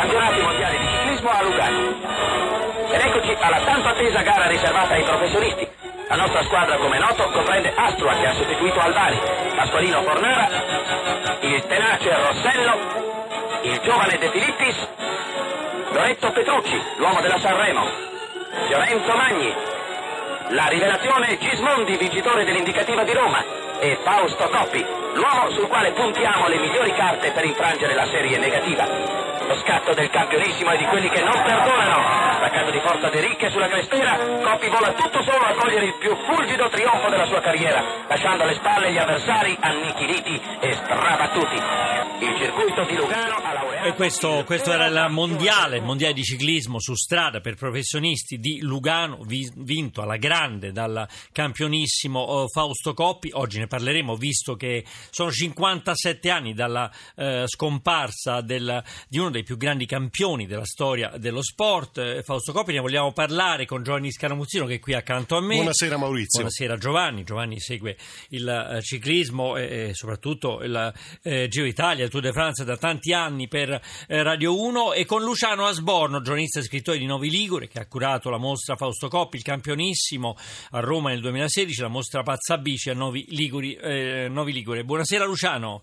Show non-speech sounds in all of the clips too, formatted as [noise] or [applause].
campionati mondiali di ciclismo a Lugano. Ed eccoci alla tanto attesa gara riservata ai professionisti. La nostra squadra, come noto, comprende Astua che ha sostituito Albani, Pasqualino Fornara, il tenace Rossello, il giovane De Filippis, Loretto Petrucci, l'uomo della Sanremo, Fiorenzo Magni, la rivelazione Gismondi, vincitore dell'indicativa di Roma, e Fausto Coppi, l'uomo sul quale puntiamo le migliori carte per infrangere la serie negativa. Lo scatto del campionissimo è di quelli che non perdonano. Staccato di forza De Ricche sulla crestera, Coppi vola tutto solo a cogliere il più fulgido trionfo della sua carriera, lasciando alle spalle gli avversari annichiliti e strabattuti. Il circuito di Lugano ha laureato... E questo, questo era il mondiale, il mondiale di ciclismo su strada per professionisti di Lugano, vi- vinto alla grande dal campionissimo eh, Fausto Coppi. Oggi ne parleremo, visto che sono 57 anni dalla eh, scomparsa del- di uno dei più grandi campioni della storia dello sport. Eh, Fausto Coppi, ne vogliamo parlare con Giovanni Scaramuzzino che è qui accanto a me. Buonasera Maurizio. Buonasera Giovanni, Giovanni segue il eh, ciclismo e, e soprattutto il eh, Giro Italia, il Tour de France da tanti anni per Radio 1 e con Luciano Asborno, giornalista e scrittore di Novi Ligure che ha curato la mostra Fausto Coppi, il campionissimo a Roma nel 2016, la mostra Pazzabici a Novi, Liguri, eh, Novi Ligure. Buonasera Luciano.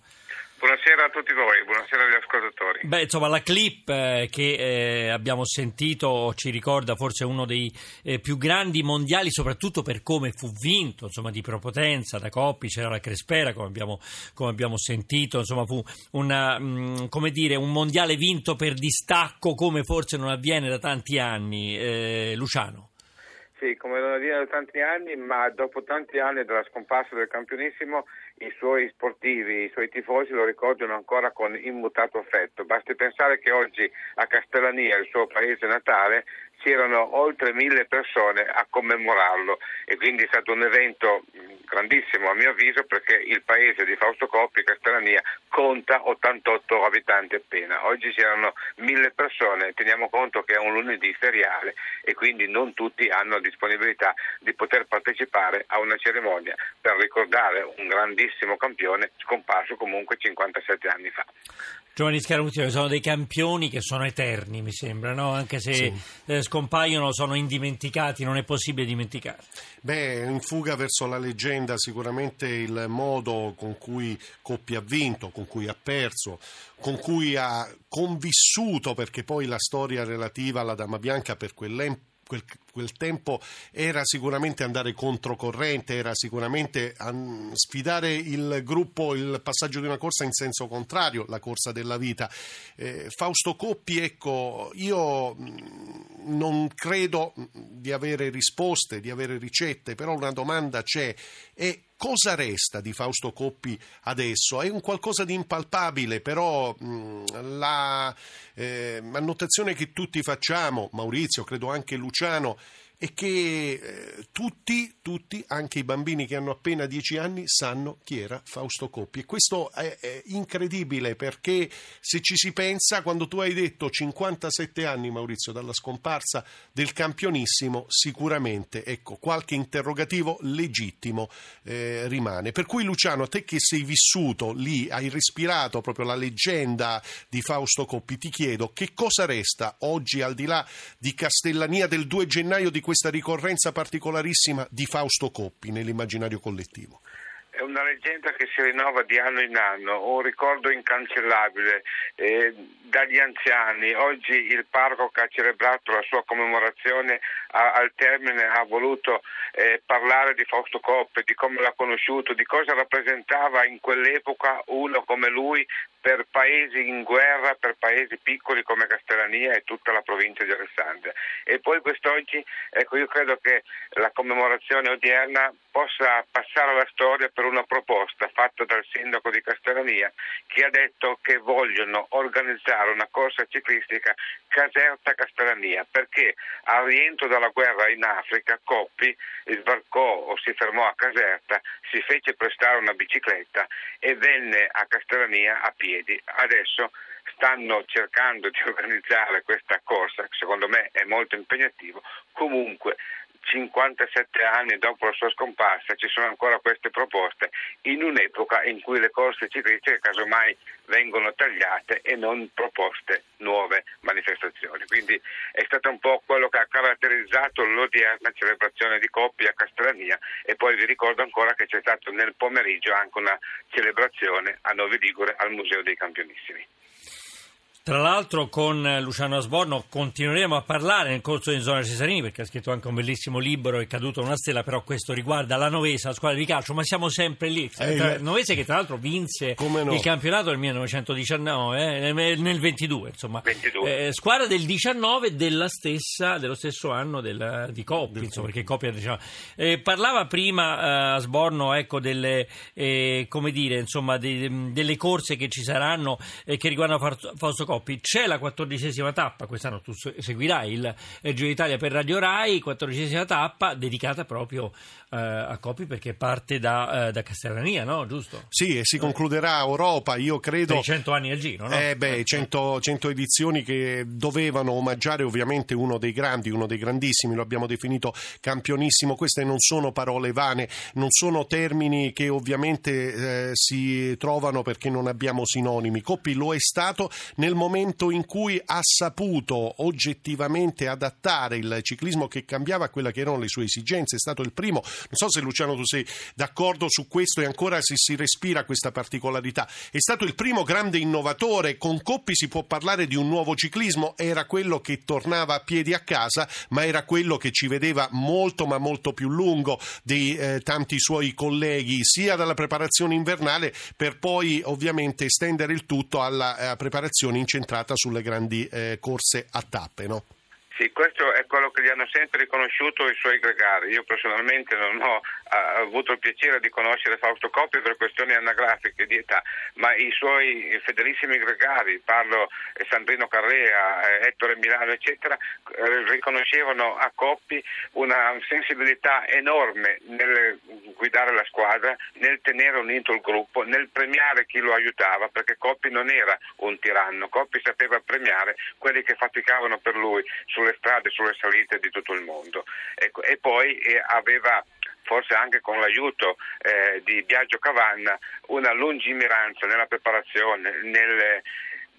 Buonasera a tutti voi, buonasera agli ascoltatori. Beh, insomma, la clip eh, che eh, abbiamo sentito ci ricorda forse uno dei eh, più grandi mondiali, soprattutto per come fu vinto, insomma, di prepotenza da Coppi, c'era la Crespera, come abbiamo, come abbiamo sentito, insomma, fu una, mh, come dire, un mondiale vinto per distacco come forse non avviene da tanti anni. Eh, Luciano. Sì, come non avviene da tanti anni, ma dopo tanti anni dalla scomparsa del campionissimo, i suoi sportivi, i suoi tifosi lo ricordano ancora con immutato affetto. Basti pensare che oggi a Castellania, il suo paese natale, c'erano oltre mille persone a commemorarlo e quindi è stato un evento grandissimo a mio avviso perché il paese di Fausto Coppi, Castellania, conta 88 abitanti appena. Oggi c'erano mille persone, teniamo conto che è un lunedì feriale e quindi non tutti hanno disponibilità di poter partecipare a una cerimonia per ricordare un grandissimo campione scomparso comunque 57 anni fa. Giovanni Scaramuzzino, sono dei campioni che sono eterni, mi sembra, no? anche se Sì. eh, scompaiono, sono indimenticati, non è possibile dimenticarli. Beh, in fuga verso la leggenda sicuramente il modo con cui Coppi ha vinto, con cui ha perso, con cui ha convissuto, perché poi la storia relativa alla Dama Bianca per quell'em- quel, quel tempo era sicuramente andare controcorrente, era sicuramente an- sfidare il gruppo, il passaggio di una corsa in senso contrario, la corsa della vita. Eh, Fausto Coppi, ecco, io mh, non credo di avere risposte, di avere ricette, però una domanda c'è. E cosa resta di Fausto Coppi adesso? È un qualcosa di impalpabile, però mh, la eh, annotazione che tutti facciamo, Maurizio, credo anche Luciano, è che eh, tutti, tutti, anche i bambini che hanno appena dieci anni, sanno chi era Fausto Coppi. E questo è, è incredibile perché se ci si pensa, quando tu hai detto 57 anni, Maurizio, dalla scomparsa del campionissimo, sicuramente ecco, qualche interrogativo legittimo eh, rimane. Per cui, Luciano, te che sei vissuto lì, hai respirato proprio la leggenda di Fausto Coppi, ti chiedo che cosa resta oggi, al di là di Castellania del 2 gennaio di questa ricorrenza particolarissima di Fausto Coppi nell'immaginario collettivo? È una leggenda che si rinnova di anno in anno, un ricordo incancellabile eh, dagli anziani. Oggi il parroco che ha celebrato la sua commemorazione a- al termine ha voluto eh, parlare di Fausto Coppi, di come l'ha conosciuto, di cosa rappresentava in quell'epoca uno come lui per paesi in guerra, per paesi piccoli come Castellania e tutta la provincia di Alessandria. E poi quest'oggi, ecco, io credo che la commemorazione odierna possa passare alla storia per una proposta fatta dal sindaco di Castellania che ha detto che vogliono organizzare una corsa ciclistica Caserta Castellania perché al rientro dalla guerra in Africa Coppi sbarcò o si fermò a Caserta, si fece prestare una bicicletta e venne a Castellania a piedi. Adesso stanno cercando di organizzare questa corsa, che secondo me è molto impegnativo, comunque 57 anni dopo la sua scomparsa ci sono ancora queste proposte in un'epoca in cui le corse ciclistiche casomai vengono tagliate e non proposte nuove manifestazioni. Quindi è stato un po' quello che ha caratterizzato l'odierna celebrazione di coppia a Castellania e poi vi ricordo ancora che c'è stato nel pomeriggio anche una celebrazione a Novi Ligure al Museo dei Campionissimi. Tra l'altro con Luciano Asborno continueremo a parlare nel corso di Zona Cesarini perché ha scritto anche un bellissimo libro, è caduto una stella, però questo riguarda la Novesa, la squadra di calcio, ma siamo sempre lì. Eh, Tra- il- Novese che tra l'altro vinse no? il campionato nel 1919, eh, nel nel 22 insomma. 22. Eh, squadra del 19 della stessa, dello stesso anno del- di Coppi, insomma, perché Coppi diciamo, eh, parlava prima eh, Asborno ecco, delle, eh, come dire, insomma, de- delle corse che ci saranno e che riguardano Fausto Coppi. C'è la quattordicesima tappa, quest'anno tu se- seguirai il, il Giro d'Italia per Radio Rai, quattordicesima tappa dedicata proprio eh, a Coppi perché parte da, eh, da Castellania, no? Giusto? Sì, e si concluderà Europa, io credo... Per i 100 anni al Giro, no? Eh beh, 100, 100 edizioni che dovevano omaggiare ovviamente uno dei grandi, uno dei grandissimi, lo abbiamo definito campionissimo. Queste non sono parole vane, non sono termini che ovviamente eh, si trovano perché non abbiamo sinonimi. Coppi lo è stato nel momento in cui ha saputo oggettivamente adattare il ciclismo che cambiava a quelle che erano le sue esigenze. È stato il primo. Non so se Luciano tu sei d'accordo su questo e ancora se si respira questa particolarità. È stato il primo grande innovatore. Con Coppi si può parlare di un nuovo ciclismo. Era quello che tornava a piedi a casa, ma era quello che ci vedeva molto ma molto più lungo di eh, tanti suoi colleghi, sia dalla preparazione invernale per poi ovviamente estendere il tutto alla eh, preparazione incentrata sulle grandi eh, corse a tappe. No? Sì, questo è quello che gli hanno sempre riconosciuto i suoi gregari. Io personalmente non ho eh, avuto il piacere di conoscere Fausto Coppi per questioni anagrafiche di età, ma i suoi fedelissimi gregari, parlo Sandrino Carrea, Ettore Milano, eccetera, riconoscevano a Coppi una sensibilità enorme nel guidare la squadra, nel tenere unito il gruppo, nel premiare chi lo aiutava, perché Coppi non era un tiranno, Coppi sapeva premiare quelli che faticavano per lui sulle strade, sulle salite di tutto il mondo. Ecco, e poi eh, aveva forse anche con l'aiuto eh, di Biagio Cavanna, una lungimiranza nella preparazione, nel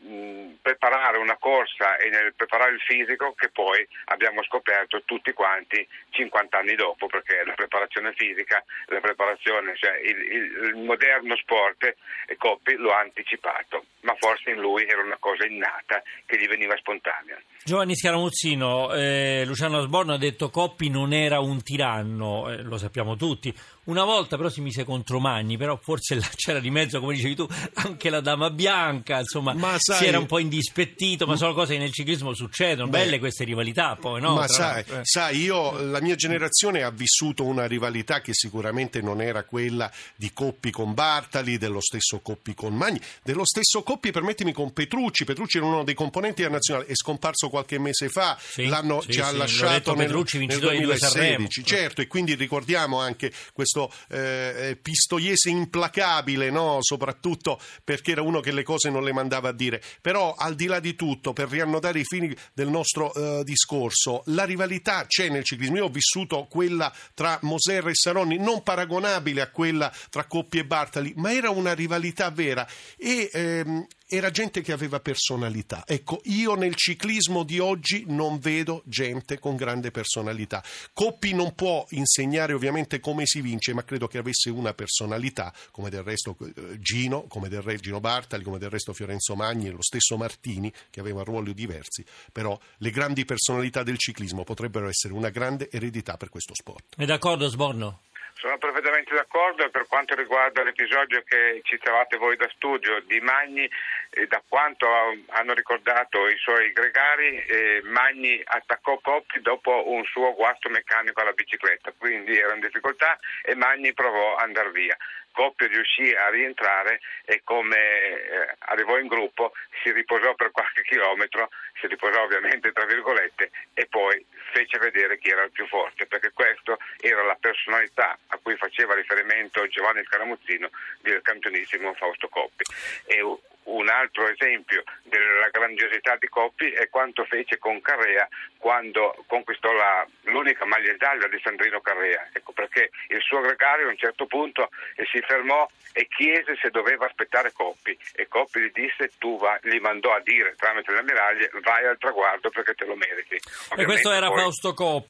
mh, preparare una corsa e nel preparare il fisico che poi abbiamo scoperto tutti quanti 50 anni dopo, perché la preparazione fisica, la preparazione, cioè il, il- il moderno sport, e Coppi lo ha anticipato, ma forse in lui era una cosa innata che gli veniva spontanea. Giovanni Scaramuzzino, eh, Luciano Asborno ha detto Coppi non era un tiranno, eh, lo sappiamo tutti. Una volta però si mise contro Magni, però forse là [laughs] c'era di mezzo, come dicevi tu, anche la dama bianca, insomma, Ma sai- si era un po' indispettito, ma sono cose che nel ciclismo succedono, Beh, belle queste rivalità poi, no? Ma sai, eh. sai, io, la mia generazione ha vissuto una rivalità che sicuramente non era quella di Coppi con Bartali, dello stesso Coppi con Magni, dello stesso Coppi, permettimi, con Petrucci. Petrucci era uno dei componenti della nazionale, è scomparso qualche mese fa, Sì, l'hanno sì, ci ha sì, lasciato nel, Petrucci, nel vincitore di due 2016. Sanremo. Certo, e quindi ricordiamo anche questo eh, eh, pistoiese implacabile, no? soprattutto perché era uno che le cose non le mandava a dire. Però al di là di tutto, per riannodare i fini del nostro eh, discorso, la rivalità c'è nel ciclismo. Io ho vissuto quella tra Moser e Saronni, non paragonabile a quella tra Coppi e Bartali, ma era una rivalità vera e ehm, era gente che aveva personalità. Ecco, io nel ciclismo di oggi non vedo gente con grande personalità. Coppi non può insegnare ovviamente come si vince, ma credo che avesse una personalità, come del resto eh, Gino, come del re Gino Bartali, come del resto Fiorenzo Magni e lo stesso Martini, che aveva ruoli diversi, però le grandi personalità del ciclismo potrebbero essere una grande eredità per questo sport. È d'accordo Sborno? Sono perfettamente d'accordo per quanto riguarda l'episodio che citavate voi da studio di Magni, eh, da quanto hanno ricordato i suoi gregari, eh, Magni attaccò Coppi dopo un suo guasto meccanico alla bicicletta, quindi era in difficoltà e Magni provò ad andare via. Coppi riuscì a rientrare e come eh, arrivò in gruppo si riposò per qualche chilometro, si riposò ovviamente tra virgolette e poi fece vedere chi era il più forte, perché questo era la personalità a cui faceva riferimento Giovanni Scaramuzzino del campionissimo Fausto Coppi. E un altro esempio della grandiosità di Coppi è quanto fece con Carrea quando conquistò la, l'unica maglia d'Italia di Sandrino Carrea, ecco perché il suo gregario a un certo punto si fermò e chiese se doveva aspettare Coppi e Coppi gli disse tu va, gli mandò a dire tramite l'ammiraglia vai al traguardo perché te lo meriti. Ovviamente e questo era poi... Fausto Coppi.